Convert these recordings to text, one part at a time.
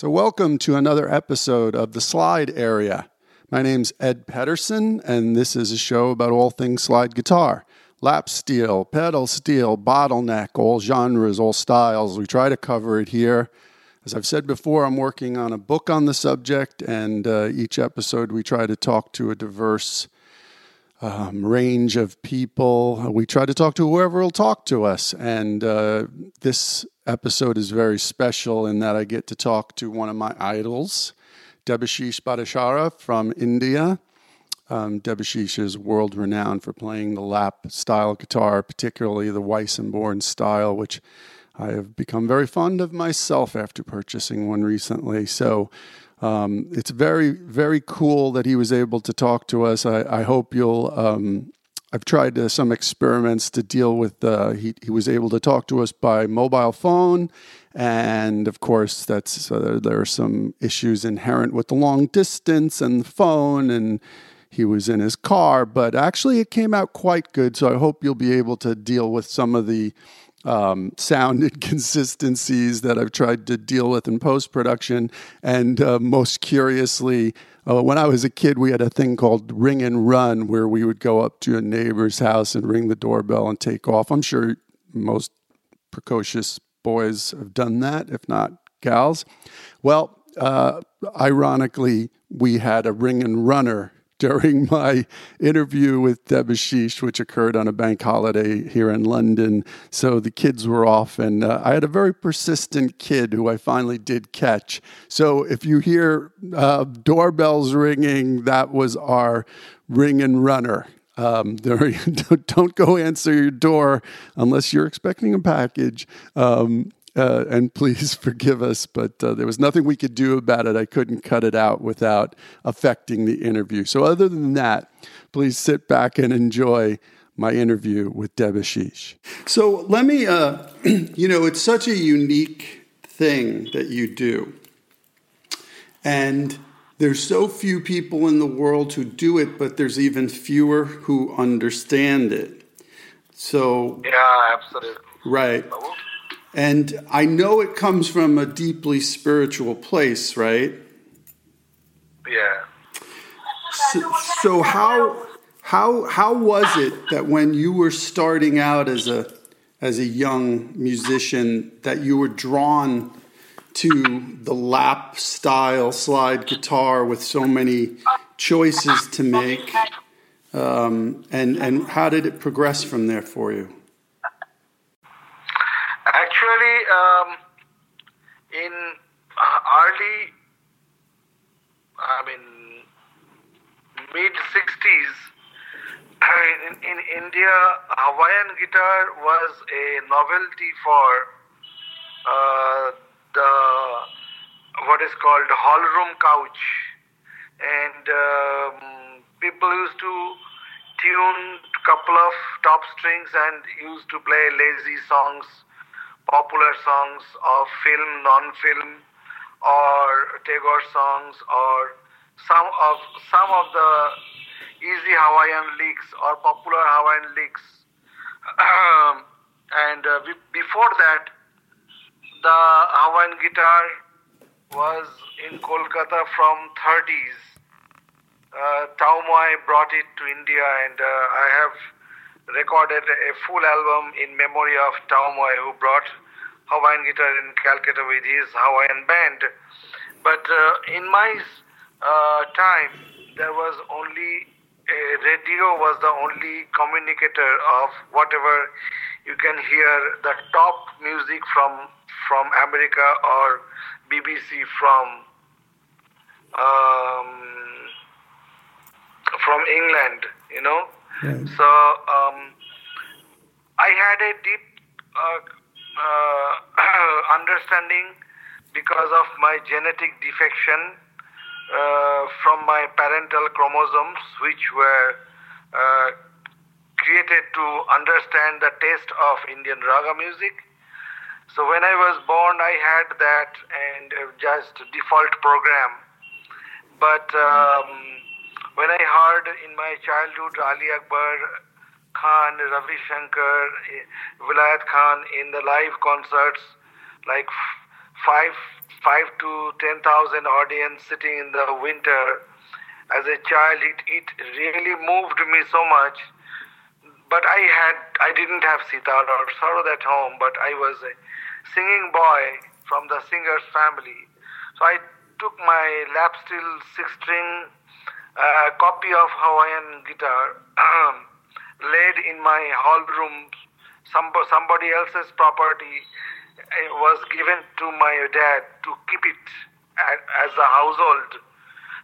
So, welcome to another episode of The Slide Area. My name's Ed Pedersen, and this is a show about all things slide guitar lap steel, pedal steel, bottleneck, all genres, all styles. We try to cover it here. As I've said before, I'm working on a book on the subject, and uh, each episode we try to talk to a diverse um, range of people. We try to talk to whoever will talk to us. And uh, this episode is very special in that I get to talk to one of my idols, Debashish Bhattacharya from India. Um, Debashish is world renowned for playing the lap style guitar, particularly the Weissenborn style, which I have become very fond of myself after purchasing one recently. So um, it's very, very cool that he was able to talk to us. I, I hope you'll. Um, I've tried uh, some experiments to deal with. Uh, he, he was able to talk to us by mobile phone, and of course, that's uh, there are some issues inherent with the long distance and the phone, and he was in his car. But actually, it came out quite good. So I hope you'll be able to deal with some of the um, sound inconsistencies that I've tried to deal with in post production. And uh, most curiously, uh, when I was a kid, we had a thing called ring and run where we would go up to a neighbor's house and ring the doorbell and take off. I'm sure most precocious boys have done that, if not gals. Well, uh, ironically, we had a ring and runner during my interview with Debashish, which occurred on a bank holiday here in London. So the kids were off, and uh, I had a very persistent kid who I finally did catch. So if you hear uh, doorbells ringing, that was our ring and runner. Um, don't go answer your door unless you're expecting a package. Um, uh, and please forgive us, but uh, there was nothing we could do about it. I couldn't cut it out without affecting the interview. So, other than that, please sit back and enjoy my interview with Debashish. So, let me, uh, you know, it's such a unique thing that you do. And there's so few people in the world who do it, but there's even fewer who understand it. So, yeah, absolutely. Right. And I know it comes from a deeply spiritual place, right? Yeah. So, so how how how was it that when you were starting out as a as a young musician that you were drawn to the lap style slide guitar with so many choices to make um, and and how did it progress from there for you um, in uh, early, I mean, mid 60s, in, in India, Hawaiian guitar was a novelty for uh, the what is called hall room couch, and um, people used to tune a couple of top strings and used to play lazy songs popular songs of film, non-film, or Tagore songs, or some of some of the easy Hawaiian licks or popular Hawaiian licks. and uh, before that, the Hawaiian guitar was in Kolkata from 30s. Uh, Tau Moe brought it to India, and uh, I have recorded a full album in memory of Tau Moe, who brought Hawaiian guitar in Calcutta with his Hawaiian band. But uh, in my uh, time, there was only a radio was the only communicator of whatever you can hear the top music from from America or BBC from um, from England, you know. So um, I had a deep uh, uh, understanding because of my genetic defection uh, from my parental chromosomes, which were uh, created to understand the taste of Indian raga music. So when I was born, I had that and just default program. But um, when I heard in my childhood Ali Akbar Khan, Ravi Shankar, Vilayat Khan in the live concerts, like five five to ten thousand audience sitting in the winter. As a child, it it really moved me so much. But I had I didn't have sitar or sarod at home, but I was a singing boy from the singer's family. So I took my lap steel six string uh, copy of Hawaiian guitar, laid in my hall room. Some, somebody else's property uh, was given to my dad to keep it as a household.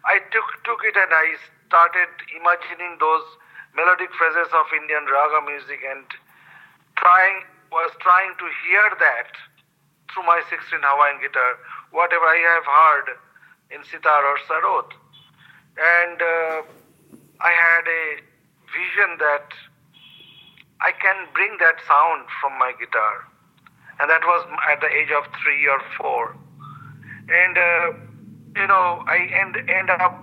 I took took it and I started imagining those melodic phrases of Indian raga music and trying was trying to hear that through my 16 Hawaiian guitar, whatever I have heard in sitar or sarod. And uh, I had a vision that I can bring that sound from my guitar. And that was at the age of three or four. And, uh, you know, I end, end up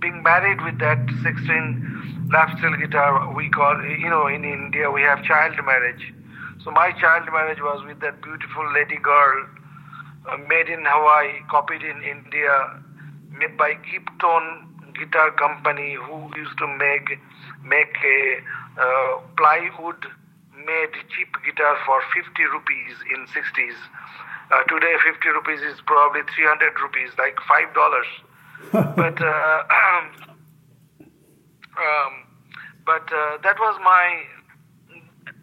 being married with that 16 lap steel guitar. We call, you know, in India we have child marriage. So my child marriage was with that beautiful lady girl, uh, made in Hawaii, copied in India, made by Gibson Guitar Company, who used to make make a uh, plywood made cheap guitar for 50 rupees in 60s. Uh, today, 50 rupees is probably 300 rupees, like five dollars. but uh, um, but uh, that was my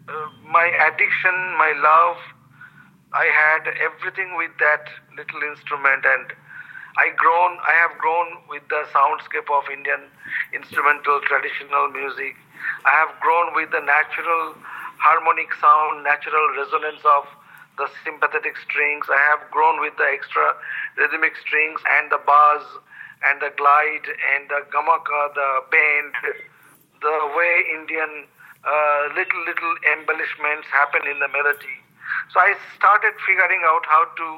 uh, my addiction, my love. I had everything with that little instrument, and I grown. I have grown with the soundscape of Indian instrumental traditional music. I have grown with the natural harmonic sound, natural resonance of the sympathetic strings. I have grown with the extra rhythmic strings and the bars and the glide and the gamaka, the bend, the way Indian uh, little little embellishments happen in the melody. So I started figuring out how to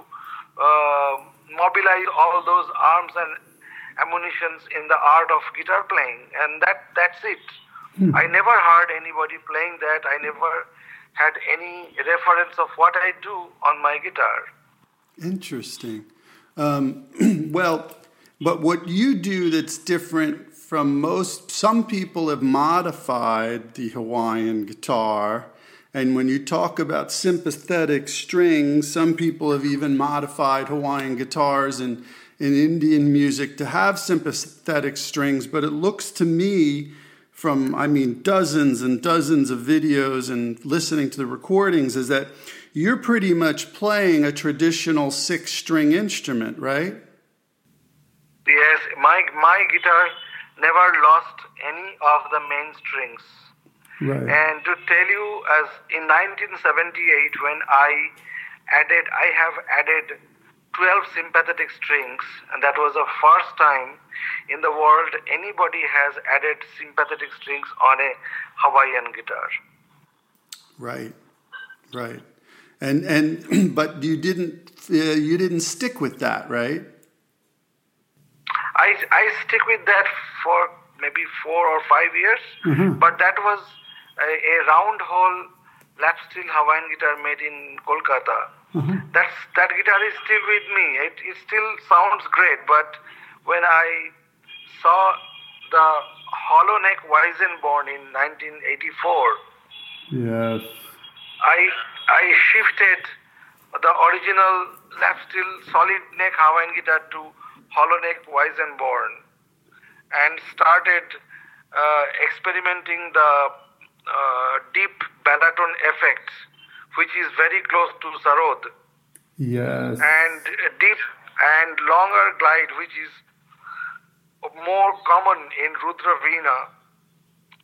uh, mobilize all those arms and ammunitions in the art of guitar playing, and that that's it. Hmm. I never heard anybody playing that. I never had any reference of what I do on my guitar. Interesting. Um, well, but what you do that's different from most, some people have modified the Hawaiian guitar. And when you talk about sympathetic strings, some people have even modified Hawaiian guitars and in Indian music to have sympathetic strings. But it looks to me, from I mean, dozens and dozens of videos and listening to the recordings, is that you're pretty much playing a traditional six string instrument, right? Yes, my, my guitar never lost any of the main strings. Right. And to tell you, as in 1978, when I added, I have added 12 sympathetic strings, and that was the first time in the world anybody has added sympathetic strings on a Hawaiian guitar. Right, right, and and but you didn't uh, you didn't stick with that, right? I, I stick with that for maybe four or five years, mm-hmm. but that was a, a, round hole lap steel Hawaiian guitar made in Kolkata. Mm-hmm. That's that guitar is still with me. It, it still sounds great, but when I saw the hollow neck Weissenborn in 1984, yes, I I shifted the original lap steel solid neck Hawaiian guitar to hollow neck Weissenborn and started uh, experimenting the uh, deep baritone effects, which is very close to sarod. Yes. And deep and longer glide, which is more common in Rudra Veena,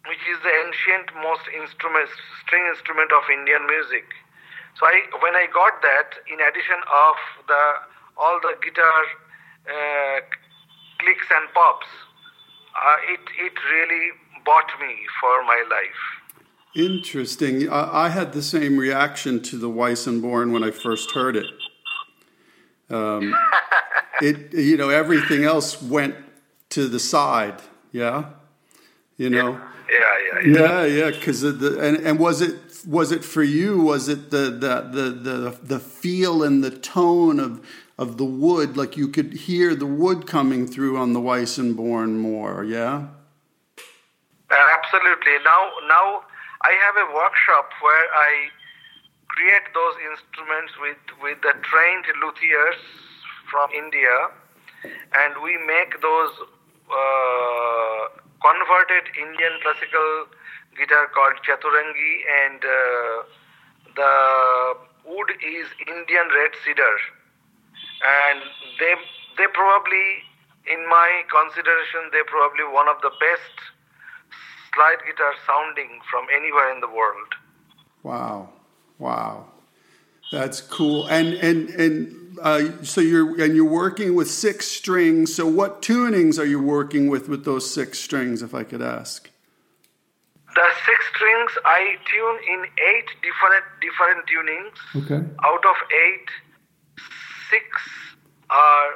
which is the ancient most instrument, string instrument of Indian music. So I, when I got that, in addition of the all the guitar uh, clicks and pops, uh, it it really bought me for my life. Interesting. I, I had the same reaction to the Weissenborn when I first heard it. Um, it you know everything else went to the side. Yeah, you know. Yeah, yeah, yeah. Yeah, yeah. Because the and and was it was it for you? Was it the the the the the feel and the tone of of the wood, like you could hear the wood coming through on the Weissenborn more, yeah? Absolutely. Now, now I have a workshop where I create those instruments with, with the trained luthiers from India, and we make those uh, converted Indian classical guitar called Chaturangi, and uh, the wood is Indian red cedar, and they they probably, in my consideration, they're probably one of the best slide guitar sounding from anywhere in the world. Wow, wow, that's cool. And and and uh, so you're and you're working with six strings. So what tunings are you working with with those six strings, if I could ask? The six strings I tune in eight different different tunings. Okay. Out of eight, six are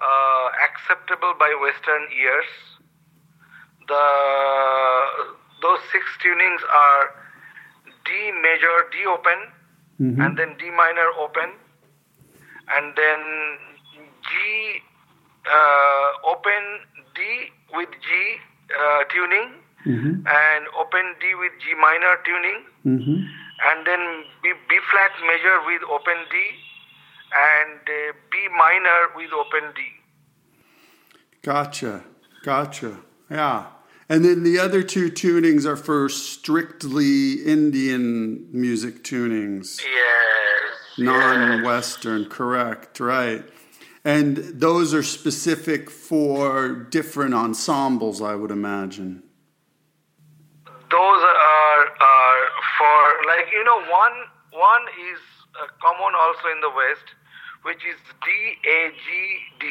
uh, acceptable by Western ears. The those six tunings are D major, D open, Mhm. and then D minor open, and then G uh, open D with G uh, tuning, Mm-hmm. and open D with G minor tuning, Mm-hmm. and then B, B flat major with open D, and uh, B minor with open D. Gotcha. Gotcha. Yeah. And then the other two tunings are for strictly Indian music tunings, Yes. non Western, correct, right. And those are specific for different ensembles, I would imagine. Those are are for like you know one one is uh, common also in the West, which is D A G D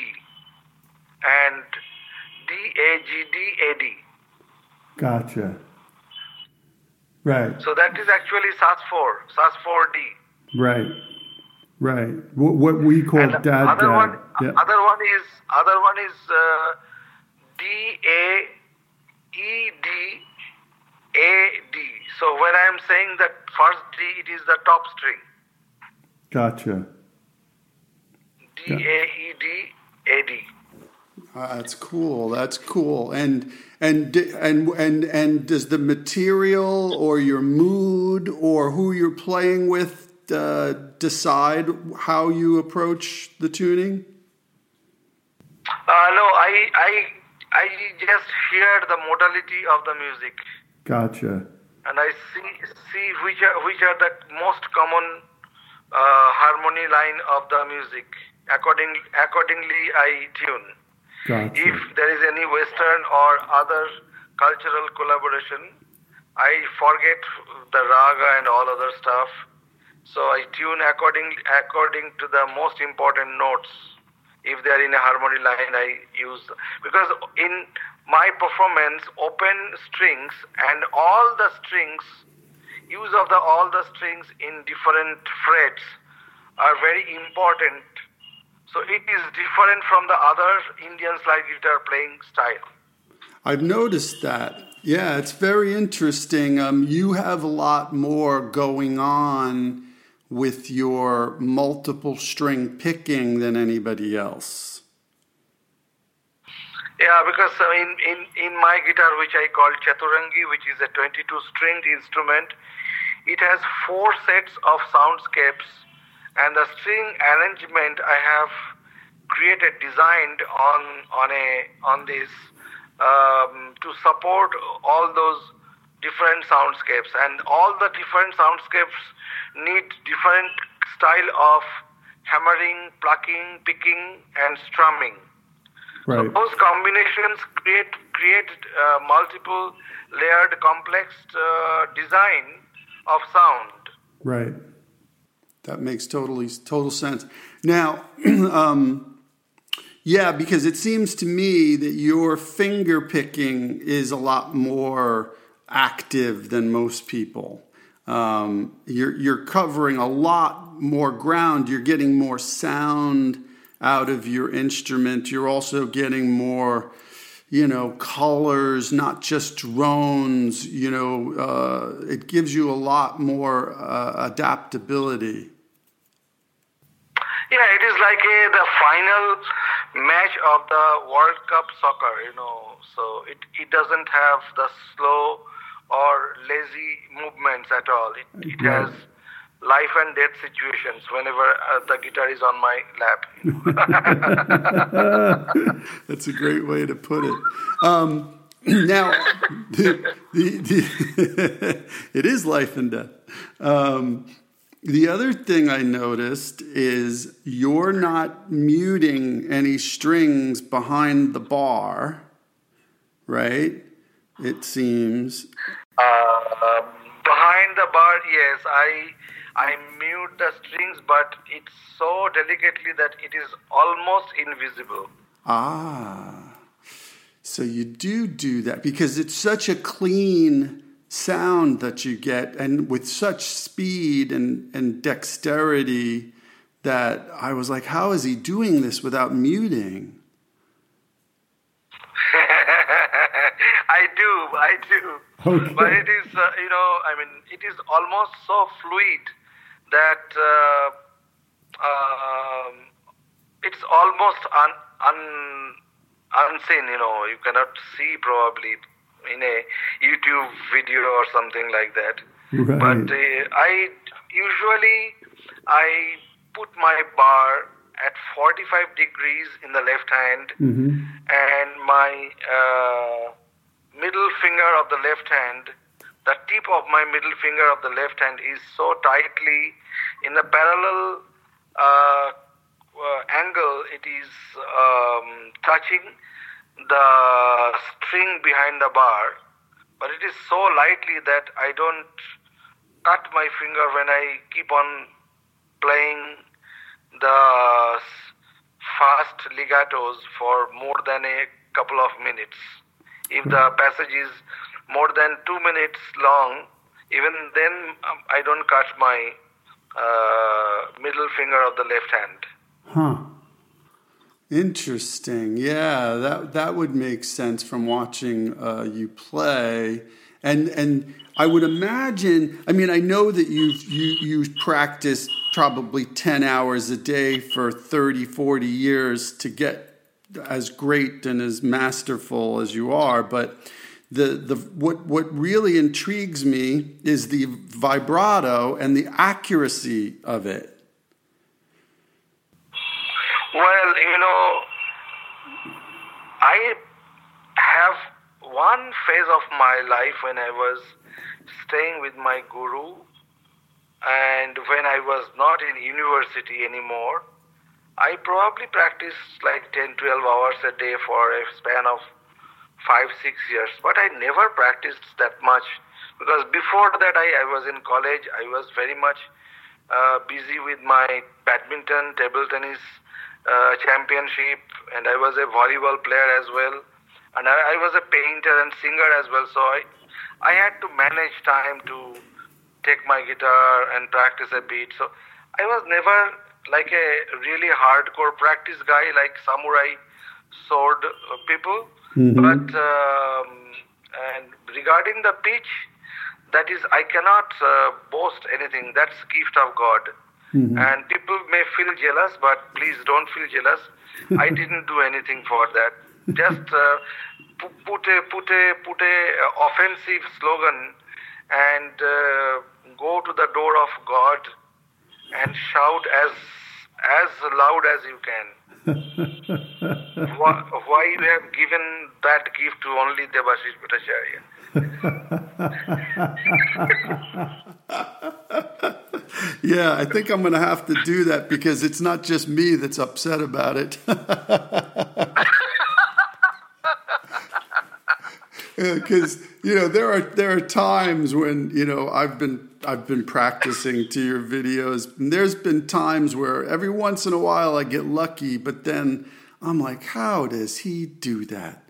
and D A G D A D. Gotcha. Right, So that is actually SAS four, SAS four D. right, right. What, what we call And dad other dad. one, Yeah. other one is other one is uh, D A E D A D. So when I am saying that first D, it is the top string. Gotcha. D A E D A D. Uh, that's cool. That's cool. And and and and and does the material or your mood or who you're playing with uh, decide how you approach the tuning? Uh, no, I I I just hear the modality of the music Gotcha. and I see see which are which are the most common uh, harmony line of the music. According accordingly, I tune. Gotcha. If there is any Western or other cultural collaboration, I forget the raga and all other stuff. So I tune according according to the most important notes. If they are in a harmony line, I use because in my performance, open strings and all the strings, use of the all the strings in different frets are very important so it is different from the other Indian slide guitar playing style. I've noticed that. Yeah, it's very interesting. Um, you have a lot more going on with your multiple string picking than anybody else. Yeah, because uh, in, in, in my guitar, which I call Chaturangi, which is a 22 stringed instrument, it has four sets of soundscapes, and the string arrangement I have created, designed on on a on this um, to support all those different soundscapes, and all the different soundscapes need different style of hammering, plucking, picking, and strumming. So Right. those combinations create create uh, multiple layered, complex uh, design of sound. Right. That makes totally total sense. Now, um, yeah, because it seems to me that your finger picking is a lot more active than most people. Um, you're you're covering a lot more ground. You're getting more sound out of your instrument. You're also getting more you know, colors, not just drones. You know, uh, it gives you a lot more uh, adaptability. Yeah, it is like a, the final match of the World Cup soccer, you know. So it, it doesn't have the slow or lazy movements at all. It, it has life and death situations whenever uh, the guitar is on my lap. That's a great way to put it. Um, now, the, the, the it is life and death. Um, the other thing I noticed is you're not muting any strings behind the bar, right? It seems. Uh, behind the bar, yes, I I mute the strings, but it's so delicately that it is almost invisible. Ah, so you do do that because it's such a clean sound that you get, and with such speed and, and dexterity that I was like, how is he doing this without muting? I do, I do. Okay. But it is, uh, you know, I mean, it is almost so fluid that uh, um, it's almost un, un, unseen, you know. You cannot see probably in a YouTube video or something like that. Right. But uh, I usually I put my bar at 45 degrees in the left hand Mm-hmm. and my uh, middle finger of the left hand, the tip of my middle finger of the left hand is so tightly in a parallel uh, uh, angle, it is um, touching the string behind the bar, but it is so lightly that I don't cut my finger when I keep on playing the fast legatos for more than a couple of minutes. If the passage is more than two minutes long, even then um, I don't cut my uh, middle finger of the left hand. Huh. Interesting. Yeah, that that would make sense from watching uh, you play, and and I would imagine. I mean, I know that you you you practice probably ten hours a day for 30, 40 years to get as great and as masterful as you are, but. The, the what what really intrigues me is the vibrato and the accuracy of it. Well, you know, I have one phase of my life when I was staying with my guru and when I was not in university anymore. I probably practiced like 10, 12 hours a day for a span of five, six years, but I never practiced that much because before that I, I was in college, I was very much uh, busy with my badminton, table tennis uh, championship, and I was a volleyball player as well, and I, I was a painter and singer as well. So I, I had to manage time to take my guitar and practice a bit. So I was never like a really hardcore practice guy like samurai sword uh, people. But um, and regarding the pitch, that is I cannot uh, boast anything. That's gift of God. And people may feel jealous, but please don't feel jealous. I didn't do anything for that. Just uh, pu- put a put a put a uh, offensive slogan and uh, go to the door of God and shout as as loud as you can. why, why you have given that gift to only Debashish Bhattacharya? Yeah, I think I'm going to have to do that because it's not just me that's upset about it. Because you know there are there are times when you know I've been I've been practicing to your videos. And there's been times where every once in a while I get lucky, but then I'm like, how does he do that?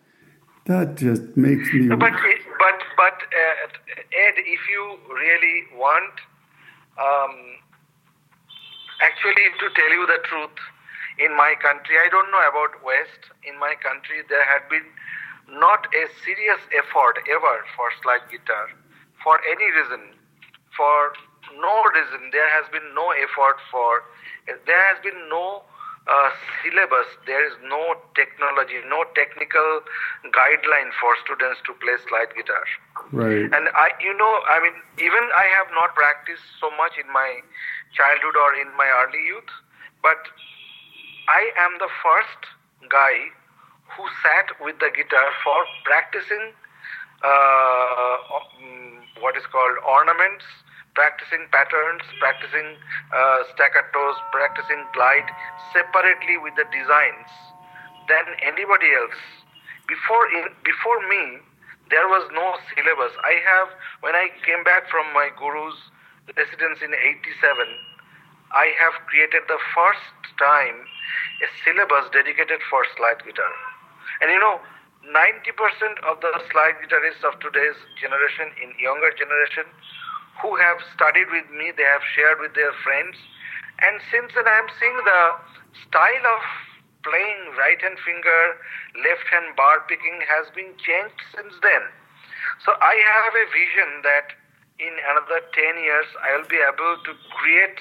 That just makes me. But but but uh, Ed, if you really want, um, actually, to tell you the truth, in my country, I don't know about West. In my country, there had been not a serious effort ever for slide guitar, for any reason, for no reason, there has been no effort for, there has been no uh, syllabus, there is no technology, no technical guideline for students to play slide guitar. Right. And I, you know, I mean, even I have not practiced so much in my childhood or in my early youth, but I am the first guy who sat with the guitar for practicing uh, um, what is called ornaments, practicing patterns, practicing uh, staccatos, practicing glide separately with the designs than anybody else. Before in, before me, there was no syllabus. I have when I came back from my guru's residence in '87, I have created the first time a syllabus dedicated for slide guitar. And you know, 90% of the slide guitarists of today's generation, in younger generation, who have studied with me, they have shared with their friends. And since then, I am seeing the style of playing right hand finger, left hand bar picking has been changed since then. So I have a vision that in another 10 years, I will be able to create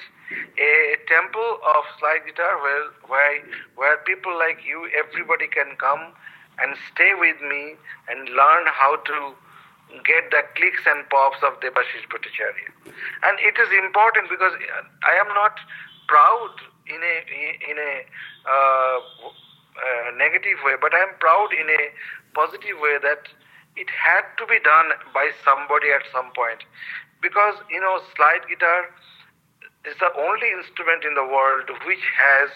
a temple of slide guitar where, where, where people like you, everybody can come and stay with me and learn how to get the clicks and pops of Debashish Bhattacharya. And it is important because I am not proud in a in a uh, uh, negative way, but I am proud in a positive way that it had to be done by somebody at some point. Because you know, slide guitar is the only instrument in the world which has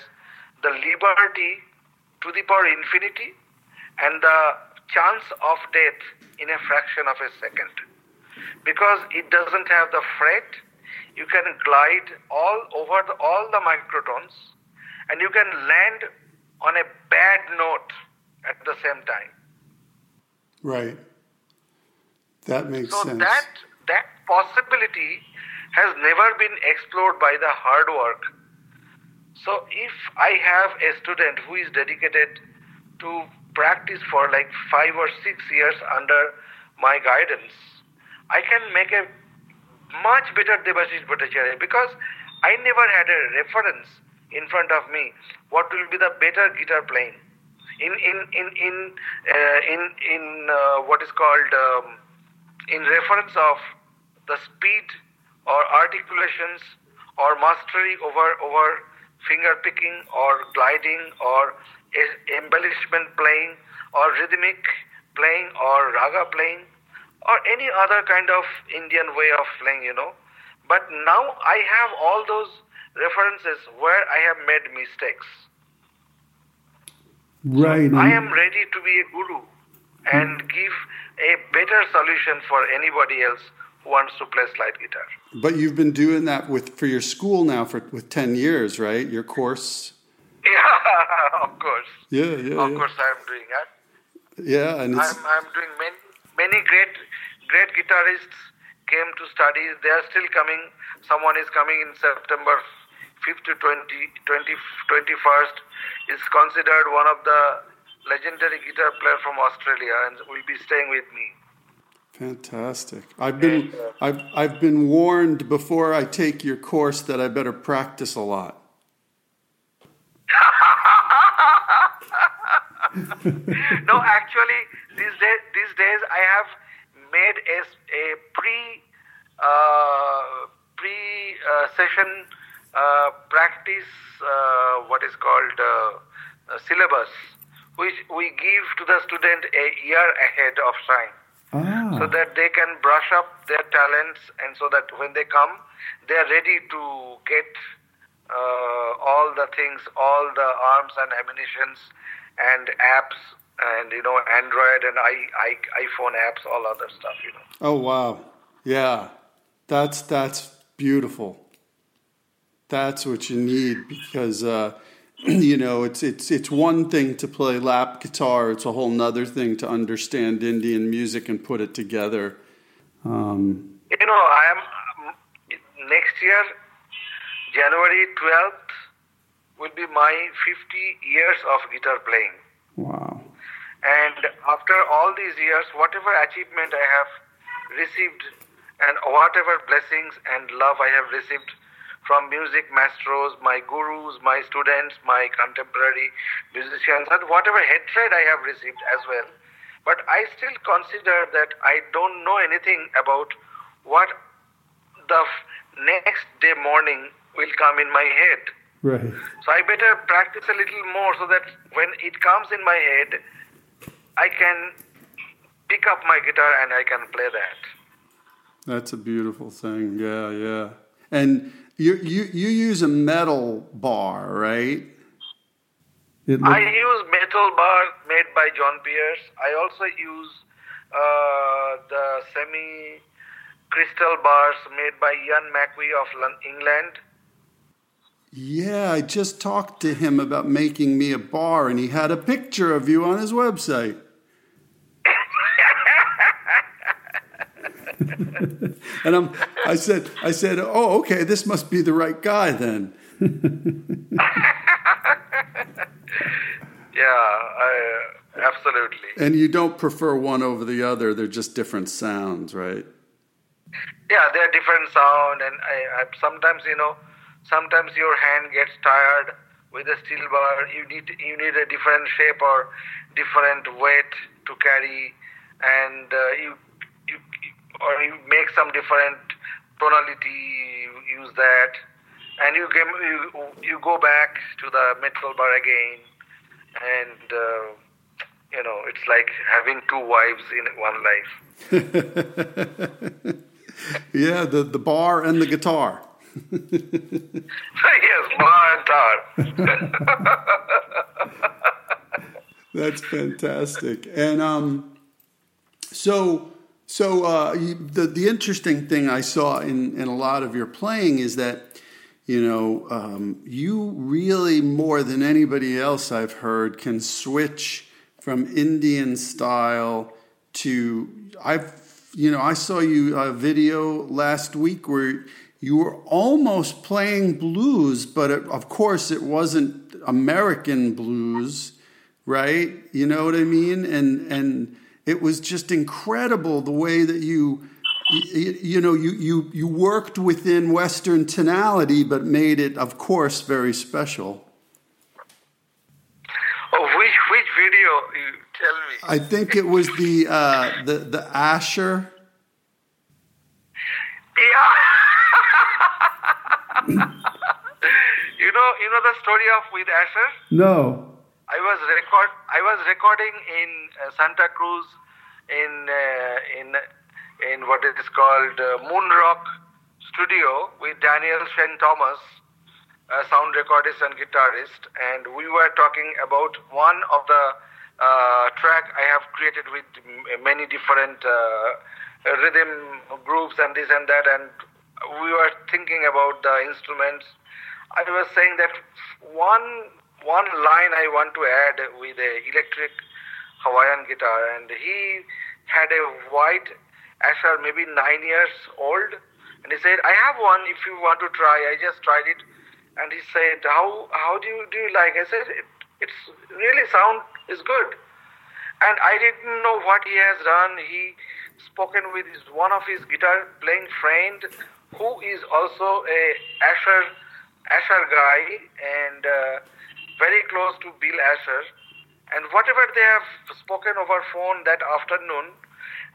the liberty to the power infinity and the chance of death in a fraction of a second. Because it doesn't have the fret, you can glide all over the, all the microtones and you can land on a bad note at the same time. Right. That makes sense. so that that possibility has never been explored by the hard work. So if I have a student who is dedicated to practice for like five or six years under my guidance, I can make a much better Debashish Bhattacharya because I never had a reference in front of me what will be the better guitar playing. In in in in uh, in in uh, what is called um, in reference of the speed or articulations or mastery over over finger picking or gliding or embellishment playing or rhythmic playing or raga playing or any other kind of Indian way of playing, you know. But now I have all those references where I have made mistakes. Right. I am ready to be a guru and give a better solution for anybody else who wants to play slide guitar. But you've been doing that with for your school now for with ten years, right? Your course. Yeah, of course. Yeah, yeah. Of yeah. course, I'm doing that. Yeah, and I'm, I'm doing many, many great, great guitarists came to study. They are still coming. Someone is coming in September 5th to 20, 20, 21st. Is considered one of the legendary guitar player from Australia and will be staying with me. fantastic. I've been uh, I've I've been warned before I take your course that I better practice a lot. no, actually, these days, these days I have made a, a pre uh, pre uh, session uh, practice uh, what is called uh, syllabus, which we give to the student a year ahead of time, Ah. so that they can brush up their talents, and so that when they come, they are ready to get uh, all the things, all the arms and ammunitions and apps and you know Android and I, I, iPhone apps, all other stuff. You know. Oh wow. Yeah. That's that's beautiful. That's what you need because uh, you know it's it's it's one thing to play lap guitar. It's a whole nother thing to understand Indian music and put it together. Um, You know, I am next year, January twelfth, will be my fifty years of guitar playing. wow. And after all these years, whatever achievement I have received and whatever blessings and love I have received from music maestros, my gurus, my students, my contemporary musicians, and whatever hatred I have received as well. But I still consider that I don't know anything about what the next day morning will come in my head. Right. So I better practice a little more so that when it comes in my head, I can pick up my guitar and I can play that. That's a beautiful thing. Yeah, yeah. And you you you use a metal bar, right? I use metal bar made by John Pearse. I also use uh, the semi crystal bars made by Ian McVie of England. Yeah, I just talked to him about making me a bar, and he had a picture of you on his website. and I'm, I said, I said, oh, okay, this must be the right guy then. yeah, I, uh, absolutely. And you don't prefer one over the other; they're just different sounds, right? Yeah, they're different sound, and I, I sometimes, you know, sometimes your hand gets tired with a steel bar. You need you need a different shape or different weight to carry, and uh, you or you make some different tonality, use that, and you you you go back to the metal bar again, and uh, you know it's like having two wives in one life. yeah, the the bar and the guitar. Yes, and guitar. That's fantastic, and um, so so uh, the the interesting thing I saw in in a lot of your playing is that you know um, you really more than anybody else I've heard can switch from Indian style to I've you know I saw you a video last week where you were almost playing blues, but it, of course it wasn't American blues, right? You know what I mean? And and it was just incredible the way that you you, you know you, you you worked within western tonality but made it of course very special oh which which video you tell me i think it was the uh the the asher yeah you know you know the story of with asher? No. I was record I was recording in uh, Santa Cruz in uh, in in what is called uh, Moon Rock Studio with Daniel Shen Thomas, a sound recordist and guitarist, and we were talking about one of the uh, track I have created with many different uh, rhythm groups and this and that, and we were thinking about the instruments. I was saying that one one line I want to add with a electric Hawaiian guitar, and he had a white Asher, maybe nine years old, and he said, "I have one. If you want to try, I just tried it." And he said, "How how do you do you like?" I said, it, "It's really sound is good." And I didn't know what he has done. He spoken with his, one of his guitar playing friend, who is also a Asher Asher guy, and. Uh, very close to Bill Asher. And whatever they have spoken over phone that afternoon,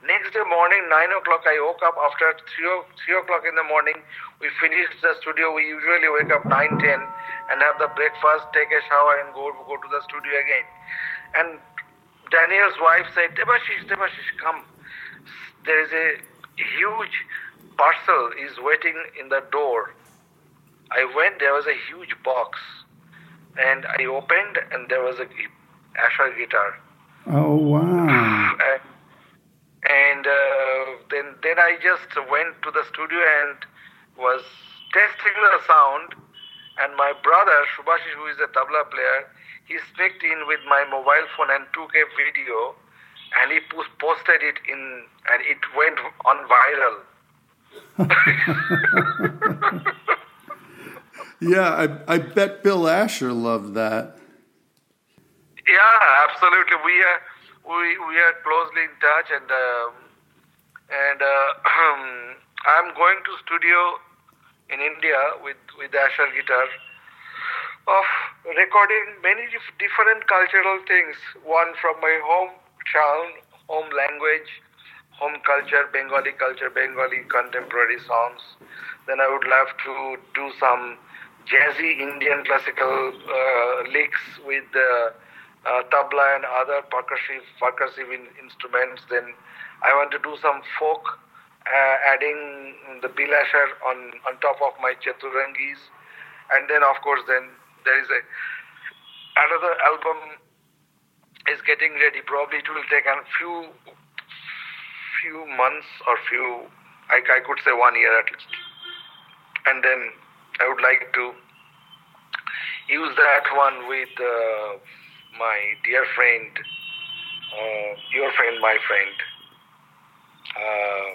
next day morning, 9 o'clock, I woke up after 3, 3 o'clock in the morning. We finished the studio. We usually wake up 9, 10 and have the breakfast, take a shower, and go, go to the studio again. And Daniel's wife said, Debashish, Debashish, come. There is a huge parcel is waiting in the door. I went, there was a huge box and I opened, and there was a Asher guitar. Oh wow! And, and uh, then then I just went to the studio and was testing the sound. And my brother Subhashish, who is a tabla player, he sneaked in with my mobile phone and took a video, and he posted it in, and it went on viral. Yeah, I, I bet Bill Asher loved that. Yeah, absolutely. We are we we are closely in touch, and um, and uh, I'm going to studio in India with with Asher guitar of recording many dif- different cultural things. One from my home town, home language, home culture, Bengali culture, Bengali contemporary songs. Then I would love to do some jazzy Indian classical uh, licks with the uh, tabla and other percussive percussive in- instruments. Then I want to do some folk, uh, adding the Bill Asher on on top of my chaturanguis, and then of course then there is a another album is getting ready. Probably it will take a few few months or few I, I could say one year at least, and then I would like to use that one with uh, my dear friend, uh, your friend, my friend, uh,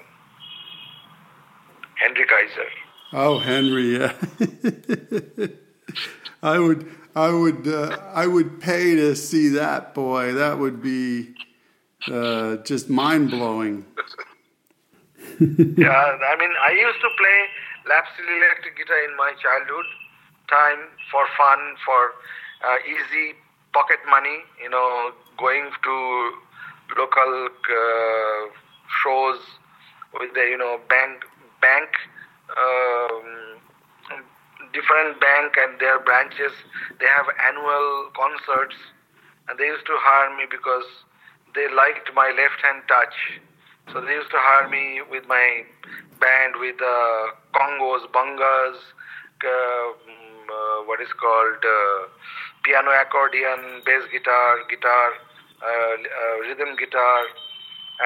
Henry Kaiser. Oh, Henry, yeah. I would, I would, uh, I would pay to see that boy. That would be uh, just mind blowing. yeah, I mean, I used to play lap steel electric guitar in my childhood time for fun, for uh, easy pocket money. You know, going to local uh, shows with the you know bank bank. Um, different bank and their branches they have annual concerts and they used to hire me because they liked my left hand touch. So they used to hire me with my band with uh, congos bangas uh, uh, what is called uh, piano accordion bass guitar guitar uh, uh, rhythm guitar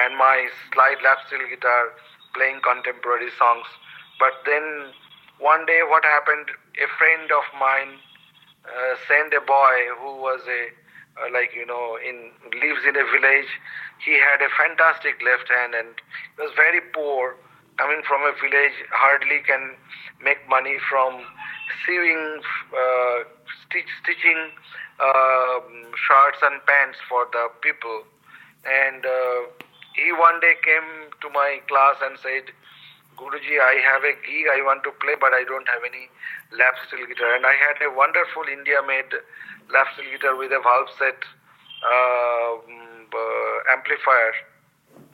and my slide lap steel guitar playing contemporary songs. But then one day what happened a friend of mine sent a boy who was a uh, like you know in lives in a village. He had a fantastic left hand and he was very poor. Coming from a village hardly can make money from sewing uh, stitch, stitching um shirts and pants for the people. And uh, he one day came to my class and said Guruji, I have a gig I want to play, but I don't have any lap steel guitar. And I had a wonderful India-made lap steel guitar with a valve set uh, uh, amplifier.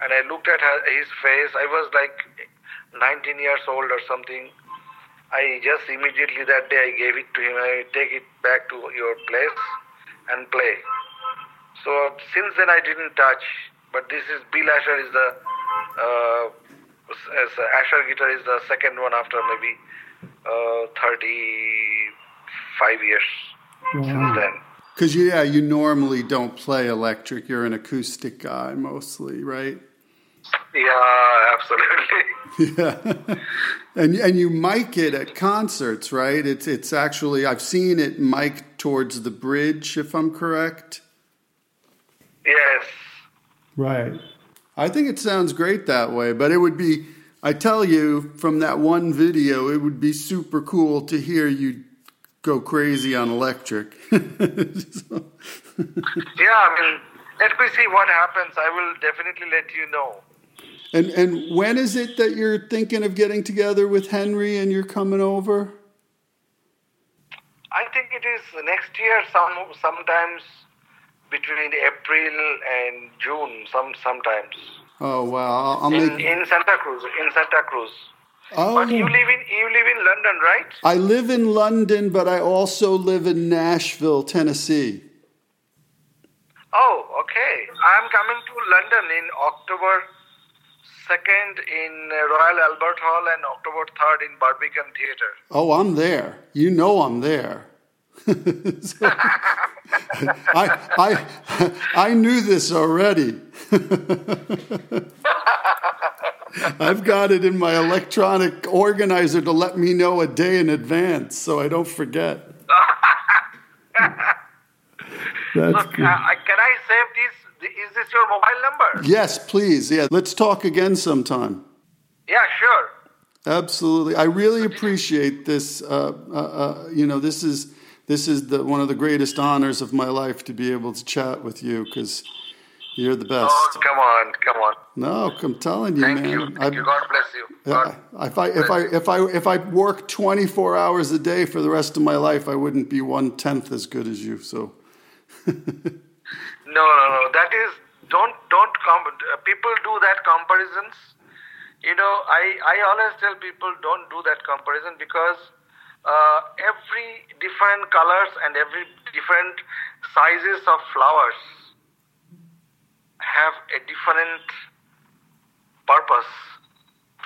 And I looked at his face. I was like 19 years old or something. I just immediately that day I gave it to him. I take it back to your place and play. So since then I didn't touch. But this is Bill Asher is the uh, as Asher guitar is the second one after maybe uh, 35 years since then. Because yeah, you normally don't play electric. You're an acoustic guy mostly, right? Yeah, absolutely. Yeah, and and you mic it at concerts, right? It's it's actually I've seen it mic towards the bridge, if I'm correct. Yes. Right. I think it sounds great that way, but it would be, I tell you, from that one video, it would be super cool to hear you go crazy on electric. Yeah, I mean, let me see what happens. I will definitely let you know. and and when is it that you're thinking of getting together with Henry and you're coming over? I think it is next year, some sometimes between April and June, some sometimes Oh wow, I'll, I'll in, make. in Santa Cruz. In Santa Cruz. Oh, But you live in you live in London, right? I live in London, but I also live in Nashville, Tennessee. Oh, okay. I'm coming to London in October 2nd in uh, Royal Albert Hall and October 3rd in Barbican Theatre. Oh, I'm there. You know I'm there. So- I, I, I knew this already. I've got it in my electronic organizer to let me know a day in advance so I don't forget. That's Look, uh, can I save this? Is this your mobile number? Yes, please. Yeah, let's talk again sometime. Yeah, sure. Absolutely, I really appreciate this. Uh, uh, uh, you know, this is this is the one of the greatest honors of my life to be able to chat with you because You're the best. Oh, come on, come on. No, I'm telling you, Thank man. you. I- Thank you. God bless you. God, if I if I if I if I work 24 hours a day for the rest of my life, I wouldn't be one tenth as good as you. So No, no, no. That is don't don't com- uh, people do that comparisons. You know, I I always tell people don't do that comparison because uh, every different colors and every different sizes of flowers have a different purpose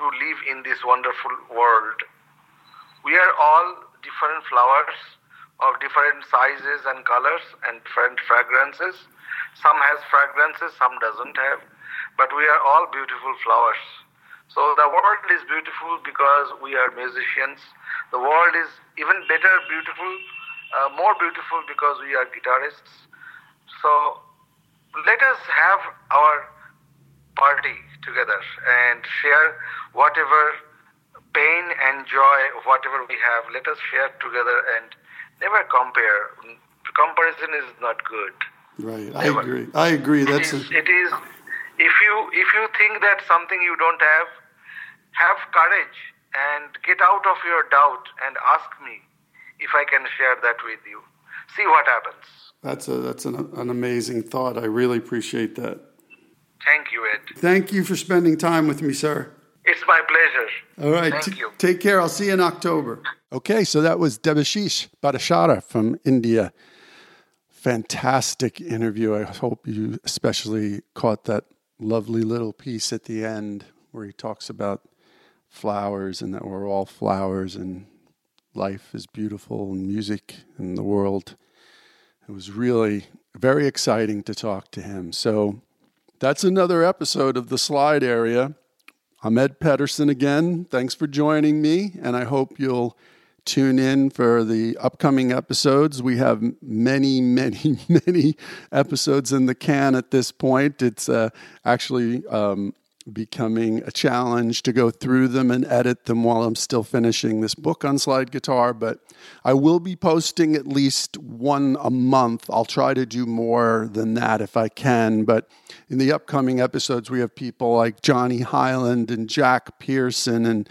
to live in this wonderful world. We are all different flowers of different sizes and colors and different fragrances. Some has fragrances, some doesn't have. But we are all beautiful flowers. So the world is beautiful because we are musicians. The world is even better beautiful, uh, more beautiful because we are guitarists. So let us have our party together and share whatever pain and joy, whatever we have. Let us share together and never compare. Comparison is not good. right, I agree. I agree. That's it a, it is. If you if you think that something you don't have, have courage and get out of your doubt and ask me if I can share that with you. See what happens. that's a that's an, an amazing thought. I really appreciate that. Thank you, Ed. Thank you for spending time with me, sir. It's my pleasure. All right. Thank t- you. Take care. I'll see you in October. Okay, so that was Debashish Bhattacharya from India. Fantastic interview. I hope you especially caught that lovely little piece at the end where he talks about flowers and that we're all flowers and life is beautiful and music and the world. It was really very exciting to talk to him. So that's another episode of the slide area. I'm Ed Pedersen again. Thanks for joining me, and I hope you'll tune in for the upcoming episodes. We have many, many, many episodes in the can at this point. It's uh, actually um, becoming a challenge to go through them and edit them while I'm still finishing this book on slide guitar, but I will be posting at least one a month. I'll try to do more than that if I can, but in the upcoming episodes, we have people like Johnny Hiland and Jack Pearson and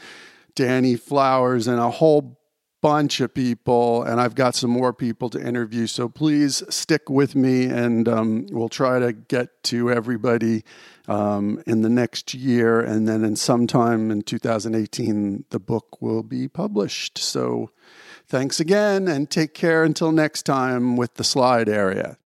Danny Flowers and a whole bunch of people, and I've got some more people to interview. So please stick with me, and um, we'll try to get to everybody um, in the next year. And then, in sometime in 2018, the book will be published. So thanks again, and take care until next time with the slide area.